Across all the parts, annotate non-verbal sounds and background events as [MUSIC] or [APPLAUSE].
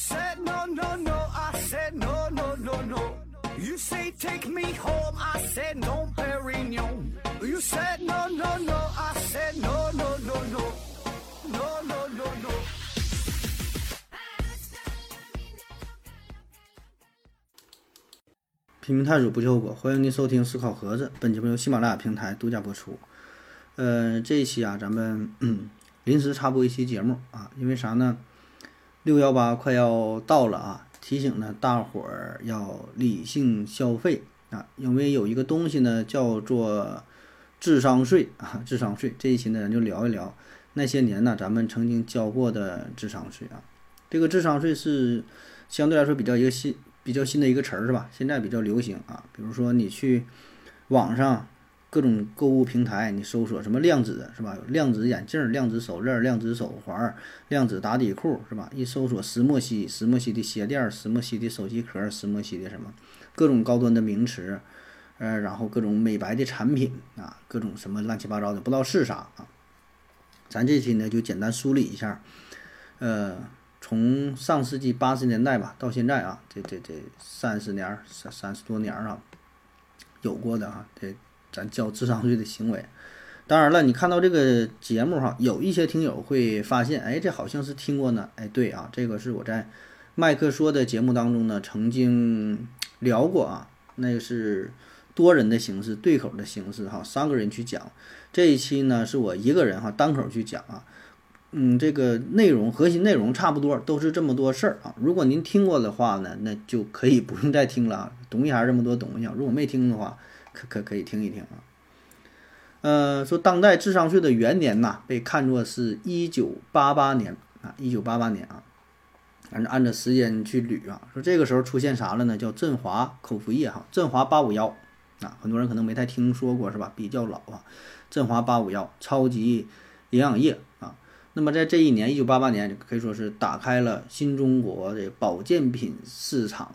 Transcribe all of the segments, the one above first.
said no no no, I said no no no no. You say take me home, I said no, Perignon. You said no no no, I said no no no no, no no no no. 拼命探索不计后果，欢迎您收听思考盒子。本节目由喜马拉雅平台独家播出。呃，这一期啊，咱们临时插播一期节目啊，因为啥呢？六幺八快要到了啊，提醒呢大伙儿要理性消费啊，因为有一个东西呢叫做智商税啊，智商税。这一期呢，咱就聊一聊那些年呢咱们曾经交过的智商税啊。这个智商税是相对来说比较一个新。比较新的一个词儿是吧？现在比较流行啊，比如说你去网上各种购物平台，你搜索什么量子是吧？量子眼镜、量子手链、量子手环、量子打底裤是吧？一搜索石墨烯、石墨烯的鞋垫、石墨烯的手机壳、石墨烯的什么各种高端的名词，呃，然后各种美白的产品啊，各种什么乱七八糟的，不知道是啥啊。咱这期呢就简单梳理一下，呃。从上世纪八十年代吧到现在啊，这这这三十年三三十多年啊，有过的啊，这咱交智商税的行为。当然了，你看到这个节目哈，有一些听友会发现，哎，这好像是听过呢。哎，对啊，这个是我在麦克说的节目当中呢曾经聊过啊，那个是多人的形式，对口的形式哈，三个人去讲。这一期呢是我一个人哈单口去讲啊。嗯，这个内容核心内容差不多，都是这么多事儿啊。如果您听过的话呢，那就可以不用再听了。东西还是这么多东西，如果没听的话，可可可以听一听啊。呃，说当代智商税的元年呐，被看作是一九八八年啊，一九八八年啊，按照按照时间去捋啊，说这个时候出现啥了呢？叫振华口服液哈，振华八五幺啊，很多人可能没太听说过是吧？比较老啊，振华八五幺超级营养液啊。那么在这一年，一九八八年，可以说是打开了新中国的保健品市场，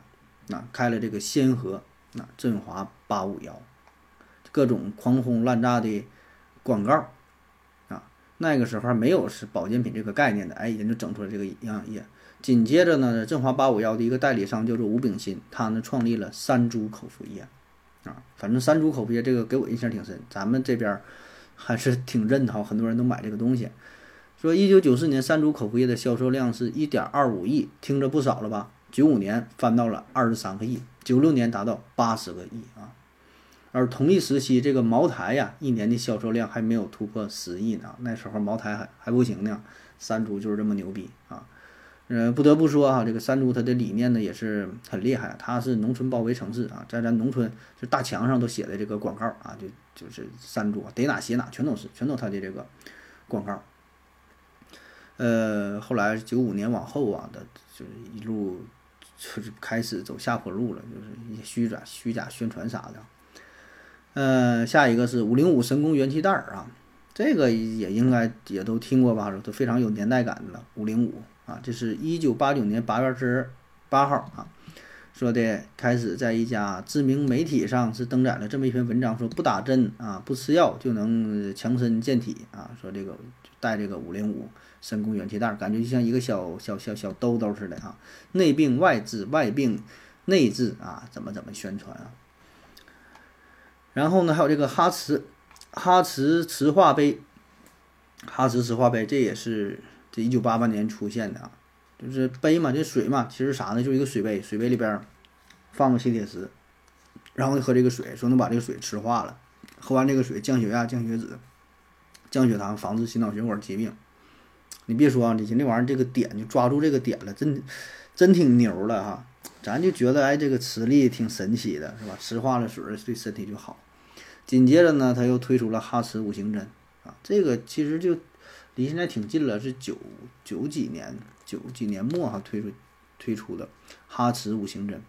啊，开了这个先河，啊，振华八五幺，各种狂轰滥炸的广告，啊，那个时候没有是保健品这个概念的，哎，人就整出了这个营养液。紧接着呢，振华八五幺的一个代理商叫做吴炳新，他呢创立了三株口服液，啊，反正三株口服液这个给我印象挺深，咱们这边还是挺认同，很多人都买这个东西。说一九九四年三株口服液的销售量是一点二五亿，听着不少了吧？九五年翻到了二十三个亿，九六年达到八十个亿啊。而同一时期，这个茅台呀，一年的销售量还没有突破十亿呢。那时候茅台还还不行呢，三株就是这么牛逼啊。嗯，不得不说啊，这个三株它的理念呢也是很厉害，它是农村包围城市啊，在咱农村就大墙上都写的这个广告啊，就就是三株逮哪写哪，全都是全都它的这个广告。呃，后来九五年往后啊的，就是一路就是开始走下坡路了，就是一些虚假虚假宣传啥的。呃，下一个是五零五神功元气袋儿啊，这个也应该也都听过吧，都非常有年代感的了。五零五啊，这是一九八九年八月十八号啊，说的开始在一家知名媒体上是登载了这么一篇文章，说不打针啊，不吃药就能强身健体啊，说这个带这个五零五。深宫元气袋，感觉就像一个小小小小兜兜似的哈，内病外治，外病内治啊，怎么怎么宣传啊？然后呢，还有这个哈瓷哈瓷瓷化杯，哈瓷瓷化杯，这也是这一九八八年出现的啊，就是杯嘛，这水嘛，其实啥呢？就是一个水杯，水杯里边放个吸铁石，然后喝这个水，说能把这个水吃化了，喝完这个水降血压、降血脂、降血糖，防治心脑血管疾病。你别说啊，李琴这玩意儿，这个点就抓住这个点了，真真挺牛了哈！咱就觉得哎，这个磁力挺神奇的，是吧？磁化了水对身体就好。紧接着呢，他又推出了哈磁五行针啊，这个其实就离现在挺近了，是九九几年九几年末哈推出推出的哈磁五行针，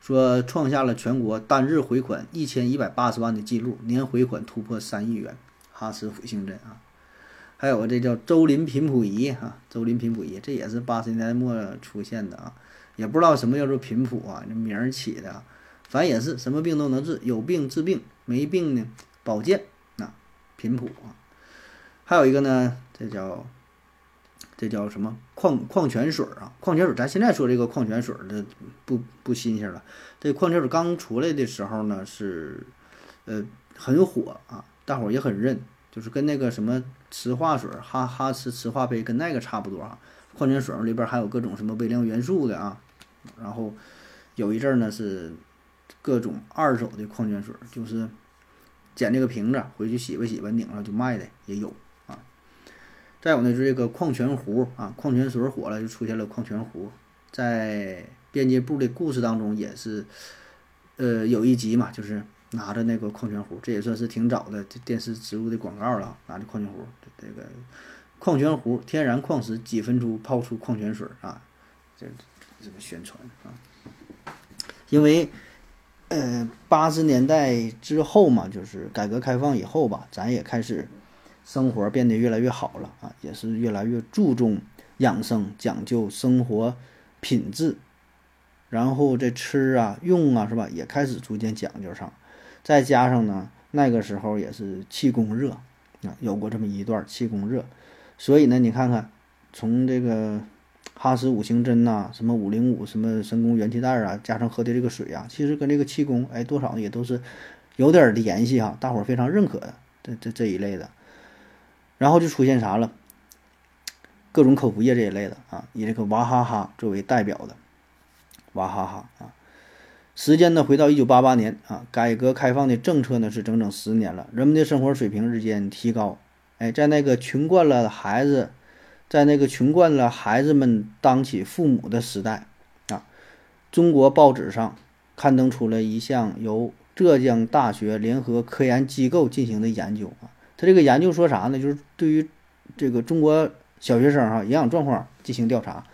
说创下了全国单日回款一千一百八十万的记录，年回款突破三亿元。哈磁五行针啊。还有这叫周林频谱仪啊，周林频谱仪这也是八十年代末出现的啊，也不知道什么叫做频谱啊，这名儿起的啊，反正也是什么病都能治，有病治病，没病呢保健啊，频谱啊。还有一个呢，这叫这叫什么矿矿泉水啊？矿泉水，咱现在说这个矿泉水的不不新鲜了。这矿泉水刚出来的时候呢，是呃很火啊，大伙儿也很认，就是跟那个什么磁化水、哈哈磁磁化杯跟那个差不多啊。矿泉水里边还有各种什么微量元素的啊。然后有一阵儿呢是各种二手的矿泉水，就是捡这个瓶子回去洗吧洗吧，拧上就卖的也有啊。再有呢，就是这个矿泉壶啊，矿泉水火了就出现了矿泉壶，在编辑部的故事当中也是，呃，有一集嘛，就是拿着那个矿泉壶，这也算是挺早的电视植入的广告了，拿着矿泉壶，这个矿泉壶天然矿石几分钟泡出矿泉水啊，这这个宣传啊，因为呃八十年代之后嘛，就是改革开放以后吧，咱也开始。生活变得越来越好了啊，也是越来越注重养生，讲究生活品质，然后这吃啊、用啊，是吧，也开始逐渐讲究上。再加上呢，那个时候也是气功热啊，有过这么一段气功热，所以呢，你看看，从这个哈斯五行针呐，什么五零五，什么神功元气袋啊，加上喝的这个水啊，其实跟这个气功，哎，多少也都是有点联系哈，大伙非常认可的，这这这一类的。然后就出现啥了？各种口服液这一类的啊，以这个娃哈哈作为代表的，娃哈哈啊。时间呢，回到一九八八年啊，改革开放的政策呢是整整十年了，人们的生活水平日渐提高。哎，在那个穷惯了孩子，在那个穷惯了孩子们当起父母的时代啊，中国报纸上刊登出了一项由浙江大学联合科研机构进行的研究啊。他这个研究说啥呢？就是对于这个中国小学生哈营养状况进行调查，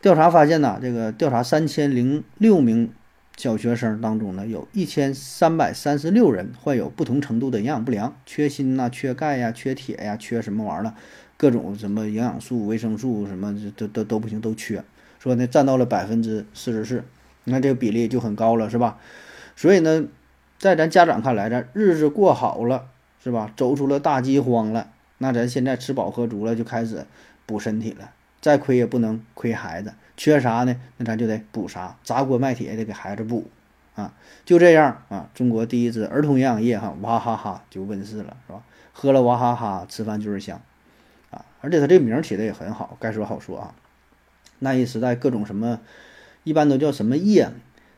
调查发现呢，这个调查三千零六名小学生当中呢，有一千三百三十六人患有不同程度的营养不良，缺锌呐、缺钙呀、缺铁呀、缺什么玩意儿了，各种什么营养素、维生素什么都都都不行，都缺。说呢，占到了百分之四十四，你看这个比例就很高了，是吧？所以呢，在咱家长看来，咱日子过好了。是吧？走出了大饥荒了，那咱现在吃饱喝足了，就开始补身体了。再亏也不能亏孩子，缺啥呢？那咱就得补啥，砸锅卖铁也得给孩子补啊！就这样啊，中国第一支儿童营养液哈娃哈哈就问世了，是吧？喝了娃哈哈，吃饭就是香啊！而且它这个名起的也很好，该说好说啊。那一时代各种什么，一般都叫什么液，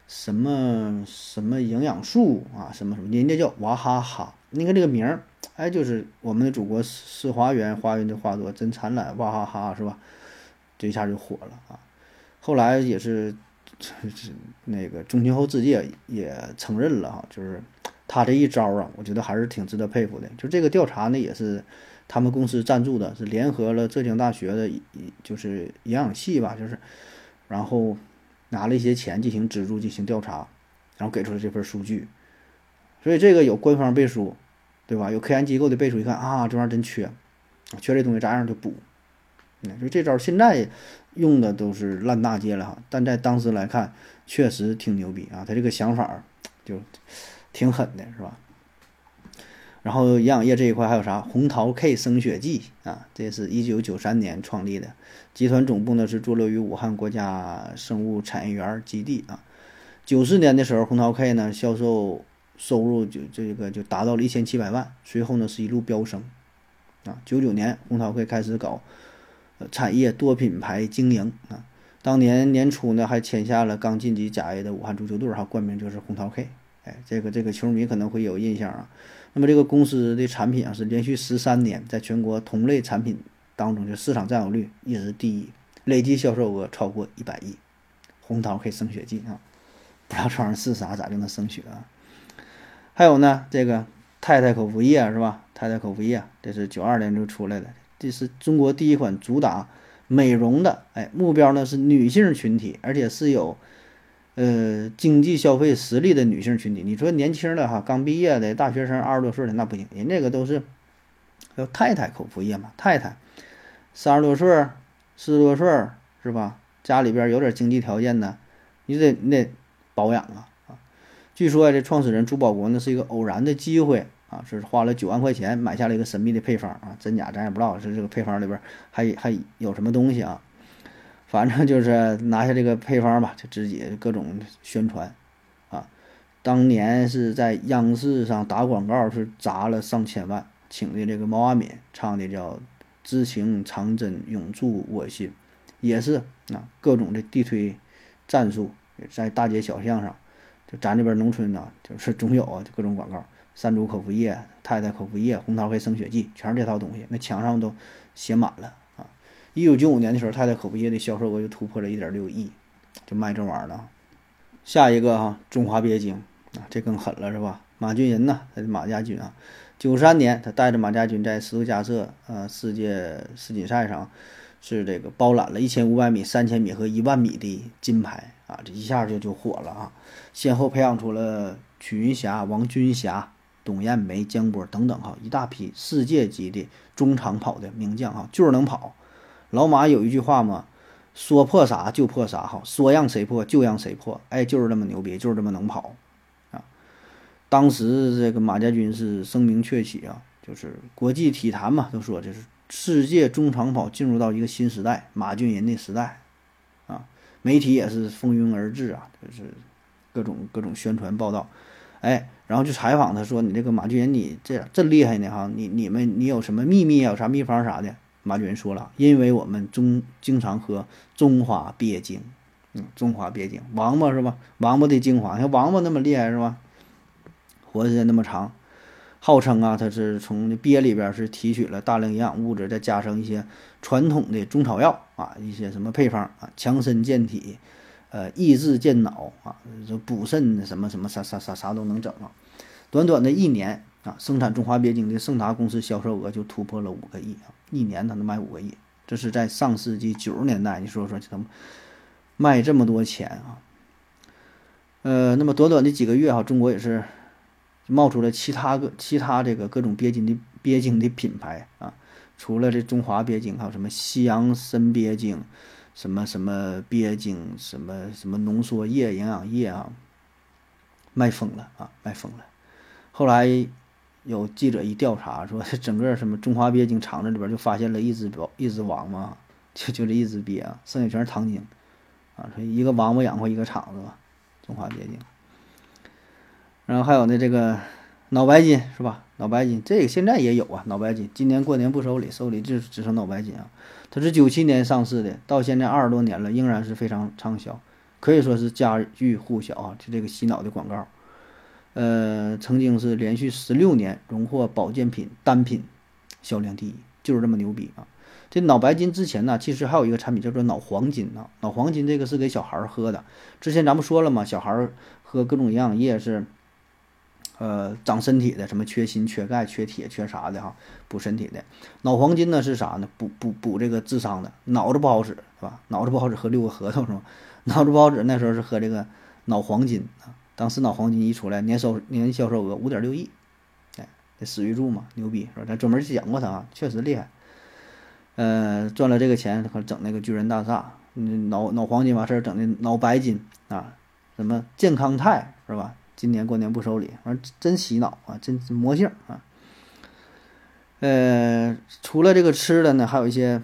什么什么营养素啊，什么什么，人家叫娃哈哈。你看这个名儿，哎，就是我们的祖国是花园，花园的花朵真灿烂，哇哈哈，是吧？这一下就火了啊！后来也是，那个中青后自己也也承认了哈，就是他这一招啊，我觉得还是挺值得佩服的。就这个调查呢，也是他们公司赞助的，是联合了浙江大学的，就是营养系吧，就是，然后拿了一些钱进行资助进行调查，然后给出了这份数据。所以这个有官方背书。对吧？有科研机构的背书一看啊，这玩意儿真缺，缺这东西咋样就补。嗯，就这招现在用的都是烂大街了哈，但在当时来看确实挺牛逼啊，他这个想法就挺狠的，是吧？然后营养液这一块还有啥？红桃 K 生血剂啊，这是一九九三年创立的，集团总部呢是坐落于武汉国家生物产业园基地啊。九四年的时候，红桃 K 呢销售。收入就这个就达到了一千七百万，随后呢是一路飙升，啊，九九年红桃 K 开始搞，产业多品牌经营啊，当年年初呢还签下了刚晋级甲 A 的武汉足球队哈，冠名就是红桃 K，哎，这个这个球迷可能会有印象啊。那么这个公司的产品啊是连续十三年在全国同类产品当中就市场占有率一直第一，累计销售额超过一百亿，红桃 K 生血剂啊，不知道这玩意儿是啥，咋就能生血啊？还有呢，这个太太口服液是吧？太太口服液，这是九二年就出来的，这是中国第一款主打美容的，哎，目标呢是女性群体，而且是有呃经济消费实力的女性群体。你说年轻的哈，刚毕业的大学生，二十多岁的那不行，人这个都是叫太太口服液嘛，太太三十多岁、四十多岁是吧？家里边有点经济条件的，你得你得保养啊。据说这创始人朱保国呢是一个偶然的机会啊，是花了九万块钱买下了一个神秘的配方啊，真假咱也不知道，是这个配方里边还还有什么东西啊？反正就是拿下这个配方吧，就自己各种宣传啊。当年是在央视上打广告，是砸了上千万，请的这个毛阿敏唱的叫《知情长真永驻我心》，也是啊，各种的地推战术，在大街小巷上，就咱这边农村呢，就是总有啊，各种广告。山竹口服液、太太口服液、红桃 K 生血剂，全是这套东西。那墙上都写满了啊！一九九五年的时候，太太口服液的销售额就突破了一点六亿，就卖这玩意儿了。下一个哈，中华鳖精啊，这更狠了是吧？马俊仁呐，他的马家军啊，九三年他带着马家军在十字架设呃世界世锦赛上是这个包揽了一千五百米、三千米和一万米的金牌啊，这一下就就火了啊！先后培养出了曲云霞、王军霞。董艳梅、江波等等哈，一大批世界级的中长跑的名将哈，就是能跑。老马有一句话嘛，说破啥就破啥哈，说让谁破就让谁破，哎，就是这么牛逼，就是这么能跑啊。当时这个马家军是声名鹊起啊，就是国际体坛嘛，都说这是世界中长跑进入到一个新时代，马俊仁的时代啊。媒体也是蜂拥而至啊，就是各种各种宣传报道。哎，然后就采访他说：“你这个马俊仁，你这真厉害呢哈！你你们你有什么秘密啊？有啥秘方啥的？”马俊仁说了：“因为我们中经常喝中华鳖精，嗯，中华鳖精，王八是吧？王八的精华，像王八那么厉害是吧？活的时间那么长，号称啊，它是从鳖里边是提取了大量营养物质，再加上一些传统的中草药啊，一些什么配方啊，强身健体。”呃，益智健脑啊，这补肾什么什么啥啥啥啥都能整啊！短短的一年啊，生产中华鳖精的盛达公司销售额就突破了五个亿啊！一年它能卖五个亿，这是在上世纪九十年代，你说说怎么卖这么多钱啊？呃，那么短短的几个月哈，中国也是冒出了其他个其他这个各种鳖精的鳖精的品牌啊，除了这中华鳖精，还有什么西洋参鳖精。什么什么鳖精，什么什么浓缩液、营养液啊，卖疯了啊，卖疯了。后来有记者一调查，说整个什么中华鳖精厂子里边就发现了一只宝，一只王八，就就这一只鳖啊，剩下全是糖精啊。说一个王八养活一个厂子吧，中华鳖精。然后还有呢，这个脑白金是吧？脑白金这个现在也有啊，脑白金今年过年不收礼，收礼就只剩脑白金啊。它是九七年上市的，到现在二十多年了，仍然是非常畅销，可以说是家喻户晓啊！就这个洗脑的广告，呃，曾经是连续十六年荣获保健品单品销量第一，就是这么牛逼啊！这脑白金之前呢，其实还有一个产品叫做脑黄金啊，脑黄金这个是给小孩喝的，之前咱不说了吗？小孩喝各种营养液是。呃，长身体的，什么缺锌、缺钙、缺铁、缺啥的哈，补身体的。脑黄金呢是啥呢？补补补这个智商的，脑子不好使是吧？脑子不好使，喝六个核桃是吧？[LAUGHS] 脑子不好使，那时候是喝这个脑黄金啊。当时脑黄金一出来，年收年销售额五点六亿，哎，这史玉柱嘛，牛逼是吧？咱专门讲过他啊，确实厉害。呃，赚了这个钱，可整那个巨人大厦，脑脑黄金完事儿，整的脑白金啊，什么健康肽是吧？今年过年不收礼，完真洗脑啊，真魔性啊！呃，除了这个吃的呢，还有一些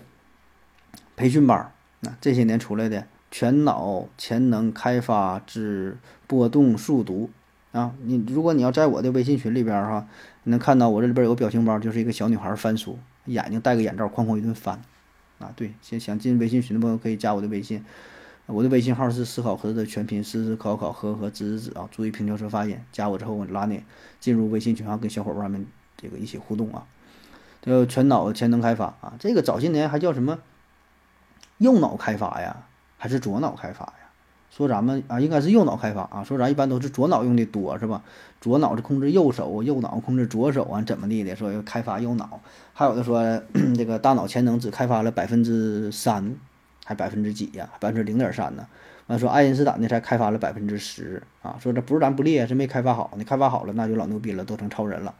培训班儿。那这些年出来的全脑潜能开发之波动速读啊，你如果你要在我的微信群里边儿哈，你能看到我这里边有个表情包，就是一个小女孩翻书，眼睛戴个眼罩，哐哐一顿翻啊。对，想想进微信群的朋友可以加我的微信。我的微信号是思考盒子的全拼，思思考考和和子子子啊，注意平翘舌发音。加我之后，我拉你进入微信群啊，跟小伙伴们这个一起互动啊。叫全脑潜能开发啊，这个早些年还叫什么右脑开发呀，还是左脑开发呀？说咱们啊，应该是右脑开发啊。说咱一般都是左脑用的多是吧？左脑是控制右手，右脑控制左手啊，怎么地的？说要开发右脑，还有的说 [CLEARS THROAT] 这个大脑潜能只开发了百分之三。还百分之几呀？百分之零点三呢？完说爱因斯坦呢才开发了百分之十啊！说这不是咱不厉害，是没开发好。你开发好了，那就老牛逼了，都成超人了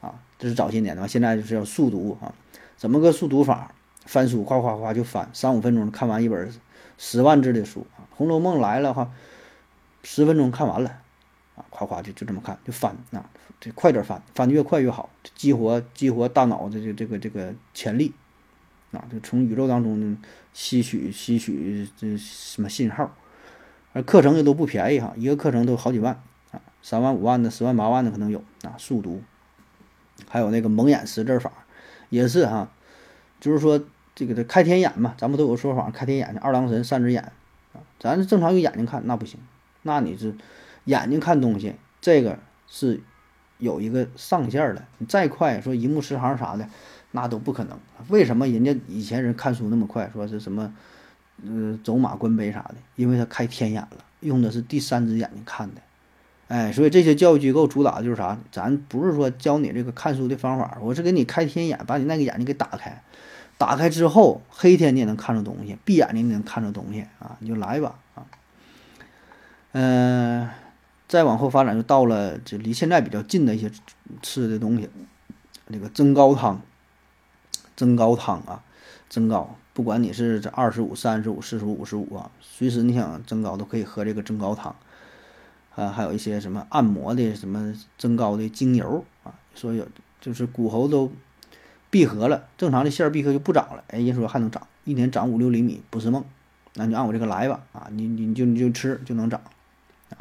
啊！这是早些年的，现在就是要速读啊！怎么个速读法？翻书夸夸夸就翻，三五分钟看完一本十万字的书啊！《红楼梦》来了哈，十分钟看完了啊，夸夸就就这么看，就翻啊，这快点翻，翻的越快越好，激活激活大脑的这这个这个潜力啊，就从宇宙当中吸取吸取这什么信号，而课程也都不便宜哈，一个课程都好几万啊，三万五万的，十万八万的可能有啊，速读，还有那个蒙眼识字法，也是哈，就是说这个的开天眼嘛，咱们都有说法，开天眼二郎神三只眼啊，咱正常用眼睛看那不行，那你是。眼睛看东西，这个是有一个上限的。你再快，说一目十行啥的，那都不可能。为什么人家以前人看书那么快？说是什么，呃，走马观碑啥的？因为他开天眼了，用的是第三只眼睛看的。哎，所以这些教育机构主打的就是啥？咱不是说教你这个看书的方法，我是给你开天眼，把你那个眼睛给打开。打开之后，黑天你也能看着东西，闭眼睛你能看着东西啊，你就来吧啊。嗯。再往后发展，就到了这离现在比较近的一些吃的东西，那个蒸高汤，增高汤啊，增高，不管你是这二十五、三十五、四十五、五十五啊，随时你想增高都可以喝这个增高汤，啊，还有一些什么按摩的什么增高的精油啊，说有就是骨骺都闭合了，正常的线闭合就不长了，哎，人说还能长，一年长五六厘米不是梦，那你按我这个来吧，啊，你你就你就吃就能长。啊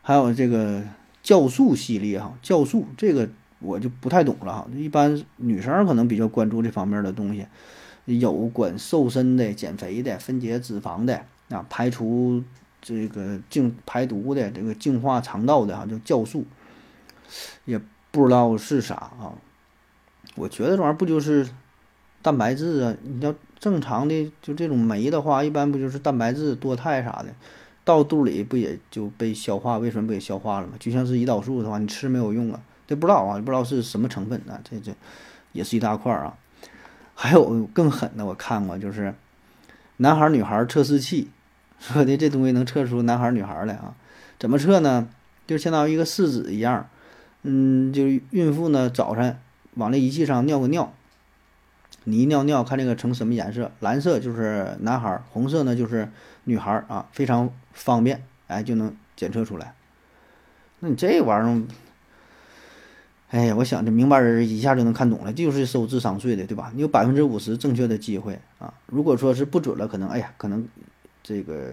还有这个酵素系列哈，酵素这个我就不太懂了哈。一般女生可能比较关注这方面的东西，有管瘦身的、减肥的、分解脂肪的啊，排除这个净排毒的、这个净化肠道的哈，就酵素，也不知道是啥啊。我觉得这玩意儿不就是蛋白质啊？你要正常的就这种酶的话，一般不就是蛋白质、多肽啥的？到肚里不也就被消化，胃酸不也消化了吗？就像是胰岛素的话，你吃没有用啊，这不知道啊，不知道是什么成分啊，这这也是一大块啊。还有更狠的，我看过，就是男孩女孩测试器，[LAUGHS] 说的这东西能测出男孩女孩来啊？怎么测呢？就相当于一个试纸一样，嗯，就是孕妇呢早晨往那仪器上尿个尿，你一尿尿看这个成什么颜色？蓝色就是男孩，红色呢就是女孩啊，非常。方便，哎，就能检测出来。那你这玩意儿，哎呀，我想这明白人一下就能看懂了，就是收智商税的，对吧？你有百分之五十正确的机会啊。如果说是不准了，可能哎呀，可能这个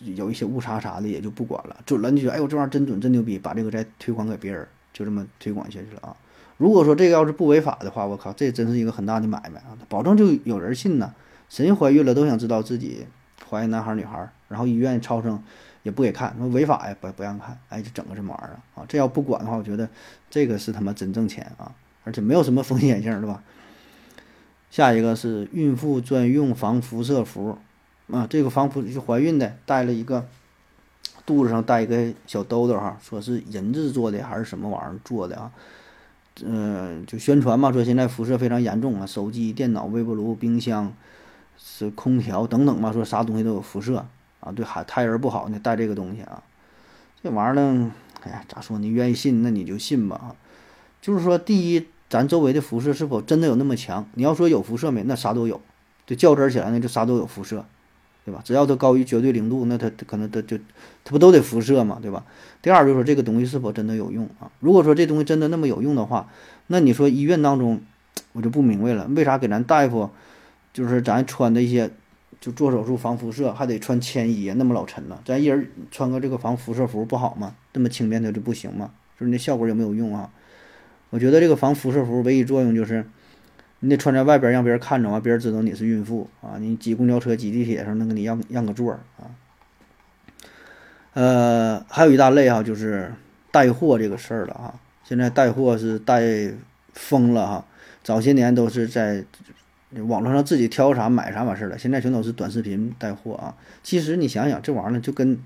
有一些误差啥的也就不管了。准了，你觉得哎呦这玩意儿真准真牛逼，把这个再推广给别人，就这么推广下去了啊。如果说这个要是不违法的话，我靠，这真是一个很大的买卖啊，保证就有人信呢。谁怀孕了都想知道自己。怀孕男孩女孩，然后医院超声也不给看，说违法呀，不不让看，哎，就整个这么玩意儿啊！这要不管的话，我觉得这个是他妈真挣钱啊，而且没有什么风险性，对吧？下一个是孕妇专用防辐射服啊，这个防辐就怀孕的带了一个肚子上带一个小兜兜哈，说是人质做的还是什么玩意儿做的啊？嗯，就宣传嘛，说现在辐射非常严重啊，手机、电脑、微波炉、冰箱。是空调等等嘛，说啥东西都有辐射啊，对孩胎儿不好呢，带这个东西啊，这玩意儿呢，哎呀，咋说你愿意信那你就信吧啊。就是说，第一，咱周围的辐射是否真的有那么强？你要说有辐射没，那啥都有，就较真起来呢，就啥都有辐射，对吧？只要它高于绝对零度，那它可能它就它不都得辐射嘛，对吧？第二就是说，这个东西是否真的有用啊？如果说这东西真的那么有用的话，那你说医院当中，我就不明白了，为啥给咱大夫？就是咱穿的一些，就做手术防辐射还得穿铅衣，那么老沉了。咱一人穿个这个防辐射服不好吗？这么轻便的就不行吗？就是那效果有没有用啊？我觉得这个防辐射服唯一作用就是，你得穿在外边让别人看着啊，别人知道你是孕妇啊。你挤公交车、挤地铁的时候能给你让让个座啊。呃，还有一大类哈，就是带货这个事儿了啊。现在带货是带疯了哈，早些年都是在。网络上自己挑啥买啥完事儿了，现在全都是短视频带货啊。其实你想想，这玩意儿就跟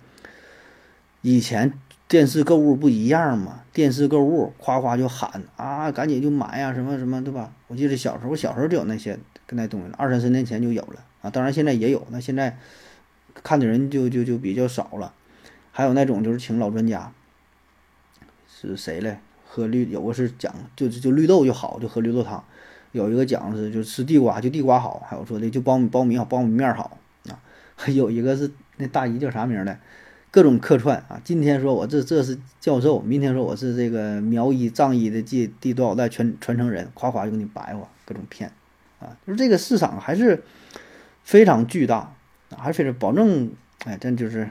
以前电视购物不一样嘛。电视购物夸夸就喊啊，赶紧就买呀，什么什么，对吧？我记得小时候，小时候就有那些跟那东西了，二三十年前就有了啊。当然现在也有，那现在看的人就就就比较少了。还有那种就是请老专家，是谁嘞？喝绿有个是讲就就绿豆就好，就喝绿豆汤。有一个讲是就吃地瓜就地瓜好，还有说的就苞米苞米好苞米面好啊，还 [LAUGHS] 有一个是那大姨叫啥名的，各种客串啊。今天说我这这是教授，明天说我是这个苗医藏医的第第多少代传传承人，夸夸就给你白话，各种骗啊。就是这个市场还是非常巨大，还是非常保证，哎，真就是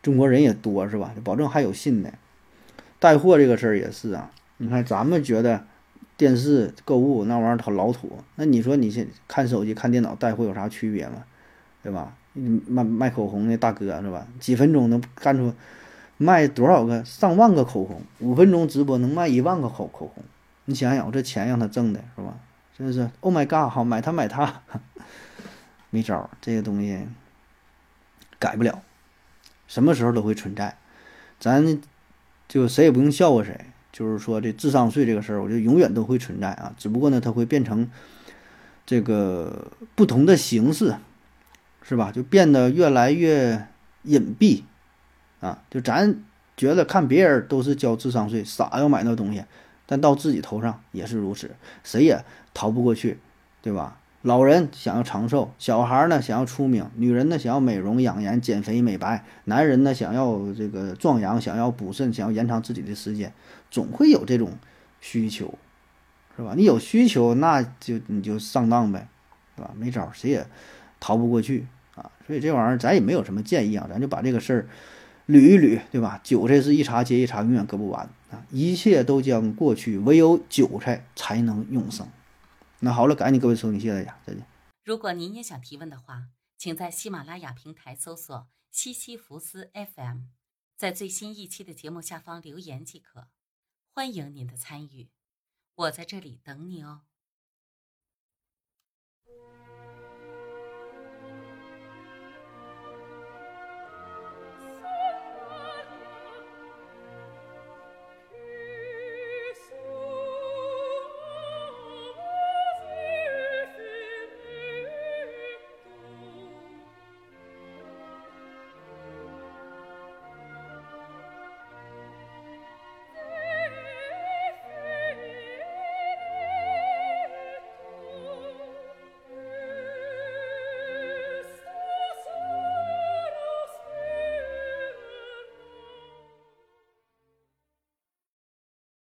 中国人也多是吧？保证还有信的。带货这个事儿也是啊，你看咱们觉得电视购物那玩意儿它老土，那你说你现看手机看电脑带货有啥区别吗？对吧？卖卖口红的大哥是吧？几分钟能干出卖多少个上万个口红？五分钟直播能卖一万个口口红？你想想，我这钱让他挣的是吧？真是 Oh my God！好买它买它，[LAUGHS] 没招儿，这个东西改不了，什么时候都会存在，咱。就谁也不用笑话谁，就是说这智商税这个事儿，我觉得永远都会存在啊，只不过呢，它会变成这个不同的形式，是吧？就变得越来越隐蔽啊。就咱觉得看别人都是交智商税，傻要买那东西，但到自己头上也是如此，谁也逃不过去，对吧？老人想要长寿，小孩呢想要出名，女人呢想要美容养颜、减肥美白，男人呢想要这个壮阳，想要补肾，想要延长自己的时间，总会有这种需求，是吧？你有需求，那就你就上当呗，是吧？没招，谁也逃不过去啊。所以这玩意儿咱也没有什么建议啊，咱就把这个事儿捋一捋，对吧？韭菜是一茬接一茬，永远割不完啊！一切都将过去，唯有韭菜才能永生。那好了，感谢各位收听，谢谢大家，再见。如果您也想提问的话，请在喜马拉雅平台搜索“西西弗斯 FM”，在最新一期的节目下方留言即可。欢迎您的参与，我在这里等你哦。